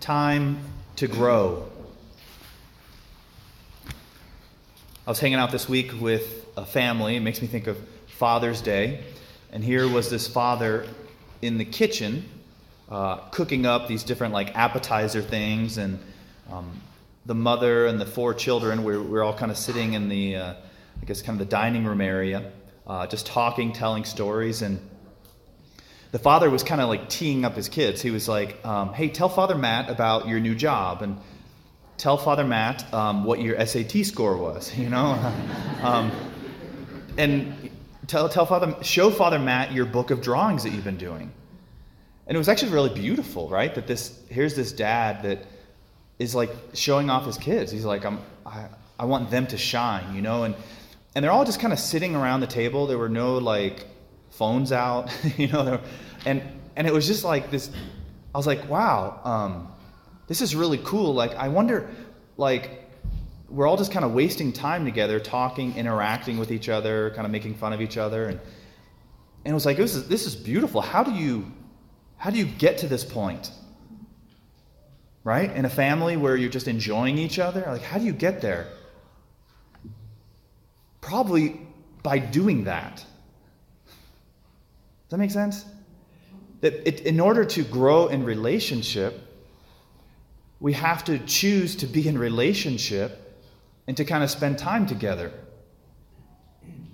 time to grow. I was hanging out this week with a family. It makes me think of Father's Day. And here was this father in the kitchen uh, cooking up these different like appetizer things. And um, the mother and the four children, we're, we're all kind of sitting in the, uh, I guess, kind of the dining room area, uh, just talking, telling stories. And the father was kind of like teeing up his kids. He was like, um, "Hey, tell Father Matt about your new job, and tell Father Matt um, what your SAT score was." You know, um, and tell tell Father show Father Matt your book of drawings that you've been doing. And it was actually really beautiful, right? That this here's this dad that is like showing off his kids. He's like, "I'm I, I want them to shine," you know, and and they're all just kind of sitting around the table. There were no like phones out, you know, and and it was just like this. I was like, wow, um, this is really cool. Like, I wonder, like, we're all just kind of wasting time together, talking, interacting with each other, kind of making fun of each other, and and it was like, this is this is beautiful. How do you how do you get to this point? Right? In a family where you're just enjoying each other, like, how do you get there? Probably by doing that. Does that make sense? That it, in order to grow in relationship, we have to choose to be in relationship and to kind of spend time together.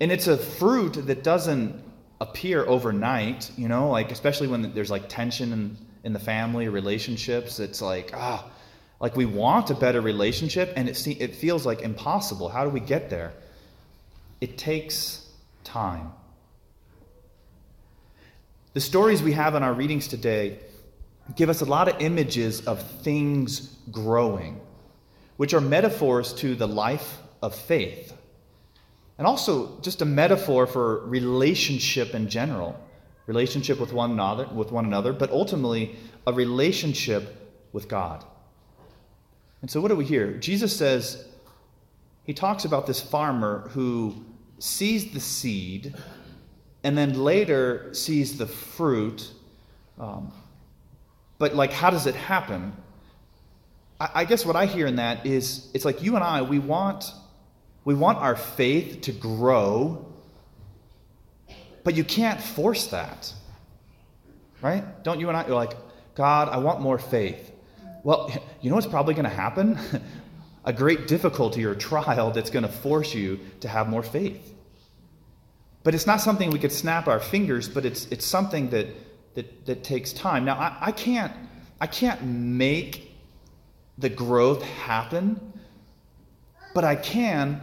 And it's a fruit that doesn't appear overnight, you know, like especially when there's like tension in, in the family relationships. It's like, ah, oh, like we want a better relationship and it, it feels like impossible. How do we get there? It takes time. The stories we have in our readings today give us a lot of images of things growing, which are metaphors to the life of faith. And also just a metaphor for relationship in general, relationship with one another, with one another, but ultimately a relationship with God. And so what do we hear? Jesus says he talks about this farmer who sees the seed and then later sees the fruit. Um, but, like, how does it happen? I, I guess what I hear in that is it's like you and I, we want, we want our faith to grow, but you can't force that. Right? Don't you and I, you're like, God, I want more faith. Well, you know what's probably going to happen? a great difficulty or trial that's going to force you to have more faith. But it's not something we could snap our fingers, but it's, it's something that, that, that takes time. Now, I, I, can't, I can't make the growth happen, but I can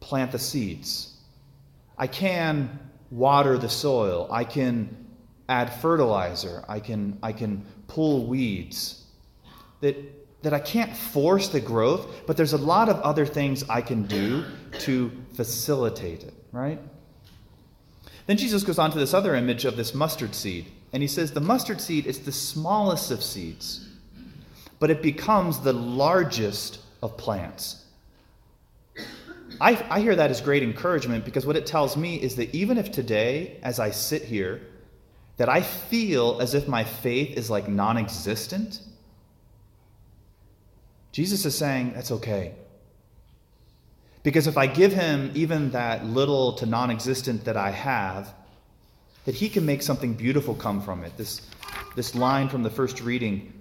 plant the seeds. I can water the soil. I can add fertilizer. I can, I can pull weeds. That, that I can't force the growth, but there's a lot of other things I can do to facilitate it, right? Then Jesus goes on to this other image of this mustard seed. And he says the mustard seed is the smallest of seeds, but it becomes the largest of plants. I, I hear that as great encouragement because what it tells me is that even if today, as I sit here, that I feel as if my faith is like non existent, Jesus is saying that's okay. Because if I give him even that little to non existent that I have, that he can make something beautiful come from it. This, this line from the first reading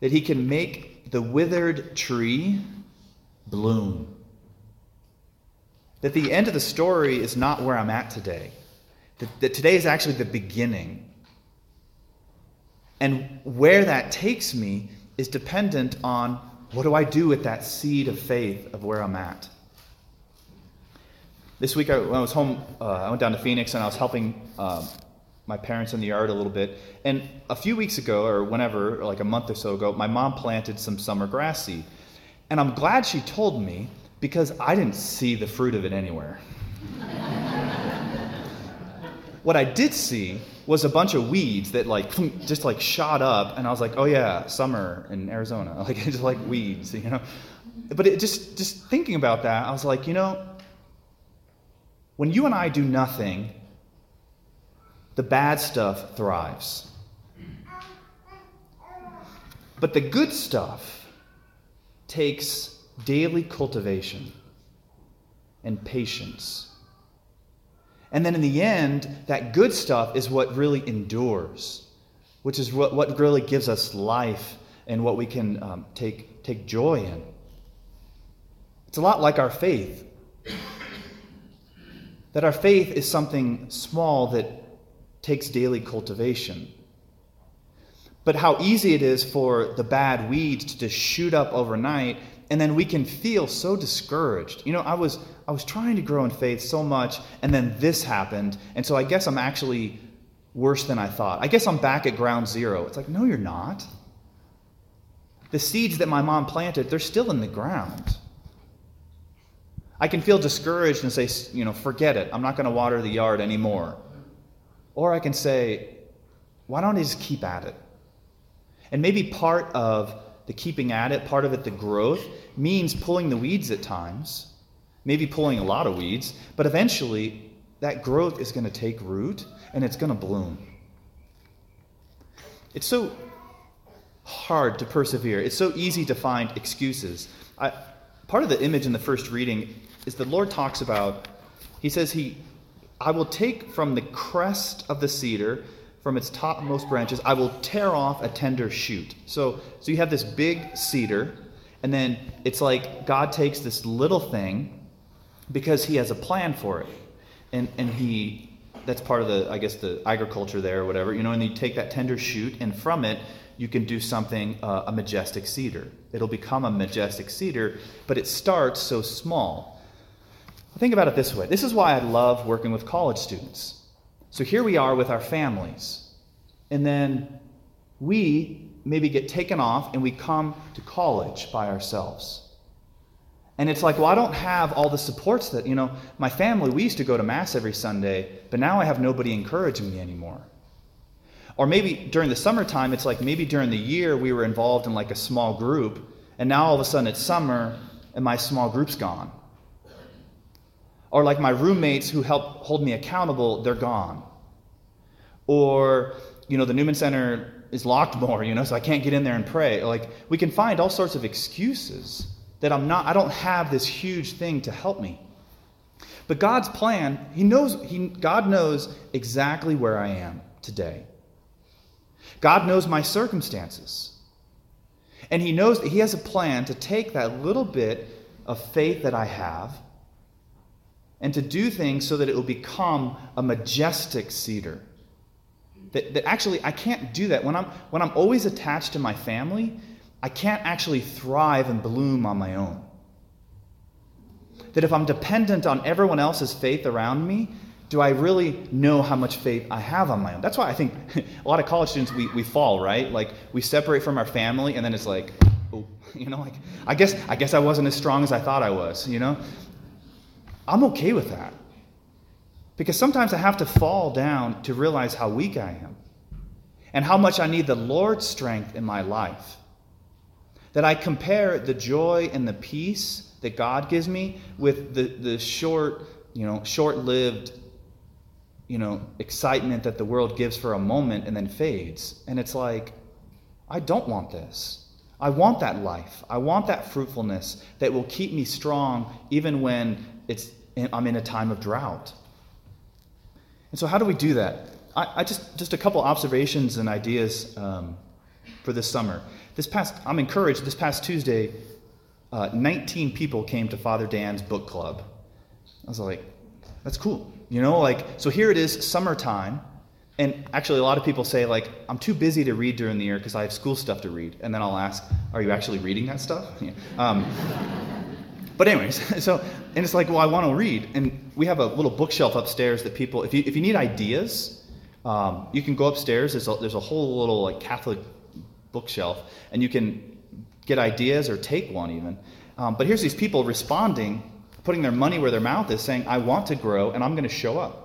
that he can make the withered tree bloom. That the end of the story is not where I'm at today, that, that today is actually the beginning. And where that takes me is dependent on what do I do with that seed of faith of where I'm at? This week, I, when I was home, uh, I went down to Phoenix and I was helping um, my parents in the yard a little bit. And a few weeks ago, or whenever, like a month or so ago, my mom planted some summer grass seed. And I'm glad she told me because I didn't see the fruit of it anywhere. what I did see was a bunch of weeds that like just like shot up and i was like oh yeah summer in arizona like just like weeds you know but it just just thinking about that i was like you know when you and i do nothing the bad stuff thrives But the good stuff takes daily cultivation and patience. And then in the end, that good stuff is what really endures, which is what, what really gives us life and what we can um, take, take joy in. It's a lot like our faith. That our faith is something small that takes daily cultivation. But how easy it is for the bad weeds to just shoot up overnight, and then we can feel so discouraged. You know, I was I was trying to grow in faith so much, and then this happened, and so I guess I'm actually worse than I thought. I guess I'm back at ground zero. It's like, no, you're not. The seeds that my mom planted, they're still in the ground. I can feel discouraged and say, you know, forget it. I'm not going to water the yard anymore. Or I can say, why don't I just keep at it? And maybe part of the keeping at it, part of it, the growth, means pulling the weeds at times, maybe pulling a lot of weeds, but eventually that growth is going to take root and it's going to bloom. It's so hard to persevere. It's so easy to find excuses. I, part of the image in the first reading is the Lord talks about, He says, He I will take from the crest of the cedar from its topmost branches, I will tear off a tender shoot. So, so you have this big cedar, and then it's like God takes this little thing because He has a plan for it, and and He that's part of the I guess the agriculture there or whatever, you know. And you take that tender shoot, and from it you can do something uh, a majestic cedar. It'll become a majestic cedar, but it starts so small. Think about it this way. This is why I love working with college students so here we are with our families. And then we maybe get taken off and we come to college by ourselves. And it's like, well, I don't have all the supports that, you know, my family, we used to go to Mass every Sunday, but now I have nobody encouraging me anymore. Or maybe during the summertime, it's like maybe during the year we were involved in like a small group, and now all of a sudden it's summer and my small group's gone. Or like my roommates who help hold me accountable, they're gone. Or, you know, the Newman Center is locked more, you know, so I can't get in there and pray. Like we can find all sorts of excuses that I'm not I don't have this huge thing to help me. But God's plan, he knows he God knows exactly where I am today. God knows my circumstances. And he knows that he has a plan to take that little bit of faith that I have and to do things so that it will become a majestic cedar. That, that actually, I can't do that. When I'm, when I'm always attached to my family, I can't actually thrive and bloom on my own. That if I'm dependent on everyone else's faith around me, do I really know how much faith I have on my own? That's why I think a lot of college students, we, we fall, right? Like, we separate from our family, and then it's like, oh, you know, like, I guess, I guess I wasn't as strong as I thought I was, you know? I'm okay with that. Because sometimes I have to fall down to realize how weak I am and how much I need the Lord's strength in my life. That I compare the joy and the peace that God gives me with the, the short, you know, short-lived, you know, excitement that the world gives for a moment and then fades. And it's like, I don't want this. I want that life. I want that fruitfulness that will keep me strong even when it's, I'm in a time of drought. And so, how do we do that? I, I just, just a couple observations and ideas um, for this summer. This past, I'm encouraged, this past Tuesday, uh, 19 people came to Father Dan's book club. I was like, that's cool. You know, like, so here it is, summertime. And actually, a lot of people say, like, I'm too busy to read during the year because I have school stuff to read. And then I'll ask, are you actually reading that stuff? Yeah. Um, but anyways, so and it's like, well, I want to read, and we have a little bookshelf upstairs that people, if you if you need ideas, um, you can go upstairs. There's a, there's a whole little like Catholic bookshelf, and you can get ideas or take one even. Um, but here's these people responding, putting their money where their mouth is, saying, "I want to grow, and I'm going to show up."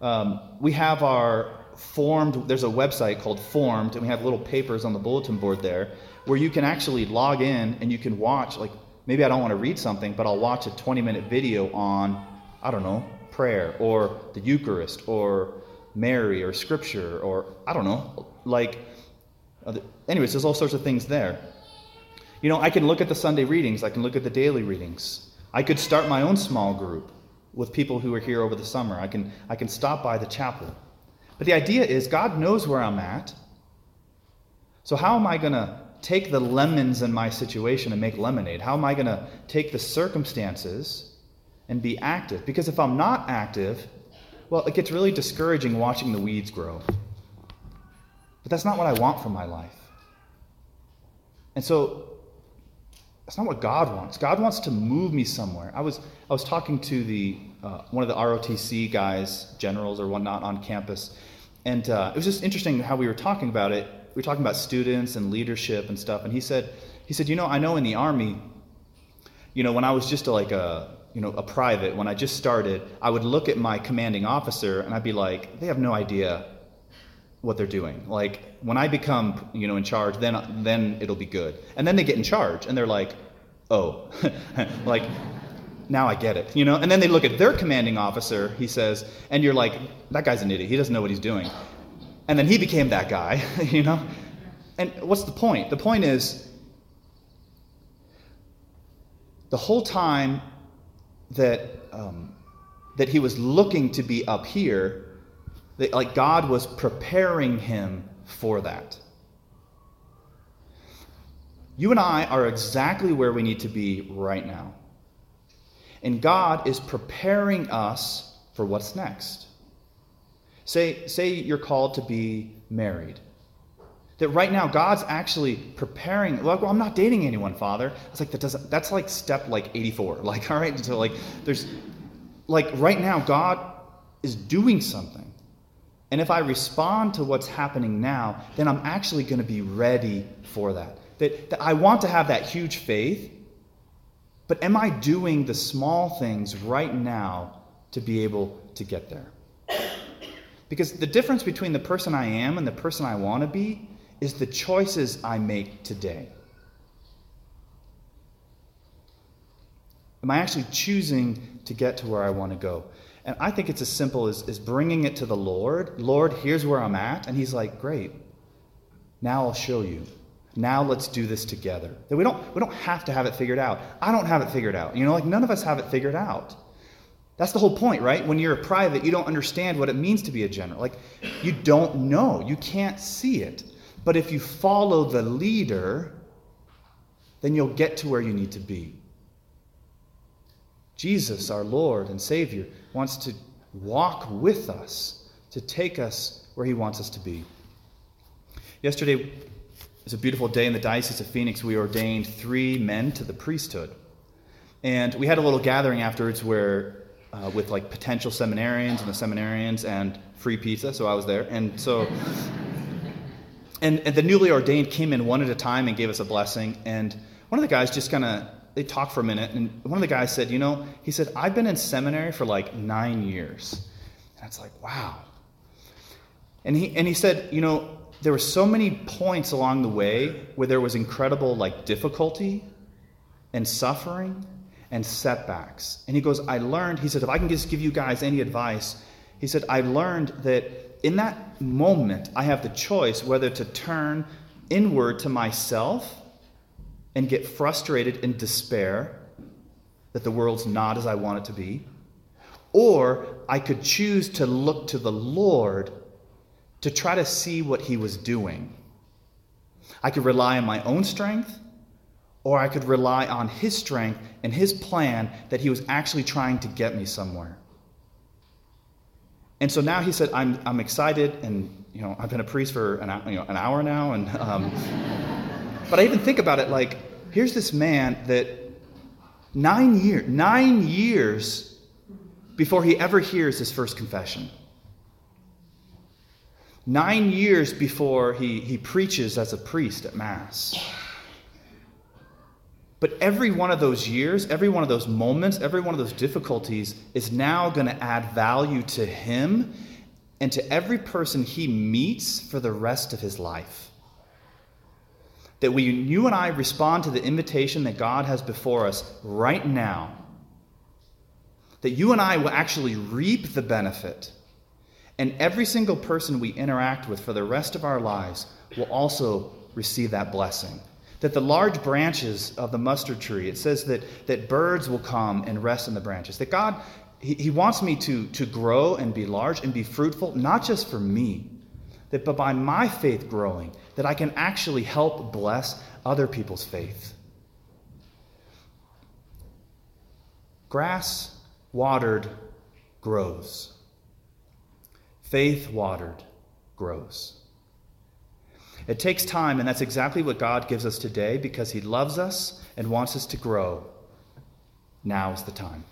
Um, we have our formed. There's a website called Formed, and we have little papers on the bulletin board there where you can actually log in and you can watch like maybe I don't want to read something, but I'll watch a 20 minute video on, I don't know, prayer or the Eucharist or Mary or Scripture or I don't know, like uh, anyways, there's all sorts of things there. You know, I can look at the Sunday readings, I can look at the daily readings. I could start my own small group with people who are here over the summer. I can, I can stop by the chapel. But the idea is God knows where I'm at. So, how am I going to take the lemons in my situation and make lemonade? How am I going to take the circumstances and be active? Because if I'm not active, well, it gets really discouraging watching the weeds grow. But that's not what I want for my life. And so that's not what God wants. God wants to move me somewhere. I was I was talking to the uh, one of the ROTC guys, generals or whatnot, on campus, and uh, it was just interesting how we were talking about it. We were talking about students and leadership and stuff, and he said he said, you know, I know in the army, you know, when I was just a, like a you know a private, when I just started, I would look at my commanding officer and I'd be like, they have no idea what they're doing. Like when I become, you know, in charge, then then it'll be good. And then they get in charge and they're like, "Oh." like now I get it, you know? And then they look at their commanding officer, he says, and you're like, that guy's an idiot. He doesn't know what he's doing. And then he became that guy, you know? And what's the point? The point is the whole time that um, that he was looking to be up here, that, like God was preparing him for that. You and I are exactly where we need to be right now. And God is preparing us for what's next. Say, say you're called to be married. That right now God's actually preparing. Like, Well, I'm not dating anyone, Father. It's like that doesn't. That's like step like 84. Like all right, so like there's like right now God is doing something. And if I respond to what's happening now, then I'm actually going to be ready for that. that. That I want to have that huge faith, but am I doing the small things right now to be able to get there? Because the difference between the person I am and the person I want to be is the choices I make today. Am I actually choosing to get to where I want to go? And I think it's as simple as, as bringing it to the Lord. Lord, here's where I'm at. And He's like, great. Now I'll show you. Now let's do this together. That we don't, we don't have to have it figured out. I don't have it figured out. You know, like none of us have it figured out. That's the whole point, right? When you're a private, you don't understand what it means to be a general. Like, you don't know. You can't see it. But if you follow the leader, then you'll get to where you need to be. Jesus, our Lord and Savior, wants to walk with us, to take us where He wants us to be. Yesterday was a beautiful day in the Diocese of Phoenix. We ordained three men to the priesthood. And we had a little gathering afterwards where, uh, with like potential seminarians and the seminarians and free pizza, so I was there. And so, and, and the newly ordained came in one at a time and gave us a blessing. And one of the guys just kind of they talked for a minute, and one of the guys said, You know, he said, I've been in seminary for like nine years. And it's like, wow. And he, and he said, You know, there were so many points along the way where there was incredible like difficulty and suffering and setbacks. And he goes, I learned, he said, if I can just give you guys any advice, he said, I learned that in that moment, I have the choice whether to turn inward to myself and get frustrated in despair that the world's not as I want it to be. Or I could choose to look to the Lord to try to see what He was doing. I could rely on my own strength, or I could rely on His strength and His plan that He was actually trying to get me somewhere. And so now he said, I'm, I'm excited, and you know, I've been a priest for an, you know, an hour now, and um, but I even think about it like here's this man that nine years, nine years before he ever hears his first confession. Nine years before he, he preaches as a priest at Mass. But every one of those years, every one of those moments, every one of those difficulties is now going to add value to him and to every person he meets for the rest of his life. That we, you and I respond to the invitation that God has before us right now, that you and I will actually reap the benefit. And every single person we interact with for the rest of our lives will also receive that blessing. That the large branches of the mustard tree, it says that, that birds will come and rest in the branches. That God, He, he wants me to, to grow and be large and be fruitful, not just for me, that but by my faith growing, that I can actually help bless other people's faith. Grass watered grows. Faith watered grows. It takes time, and that's exactly what God gives us today because He loves us and wants us to grow. Now is the time.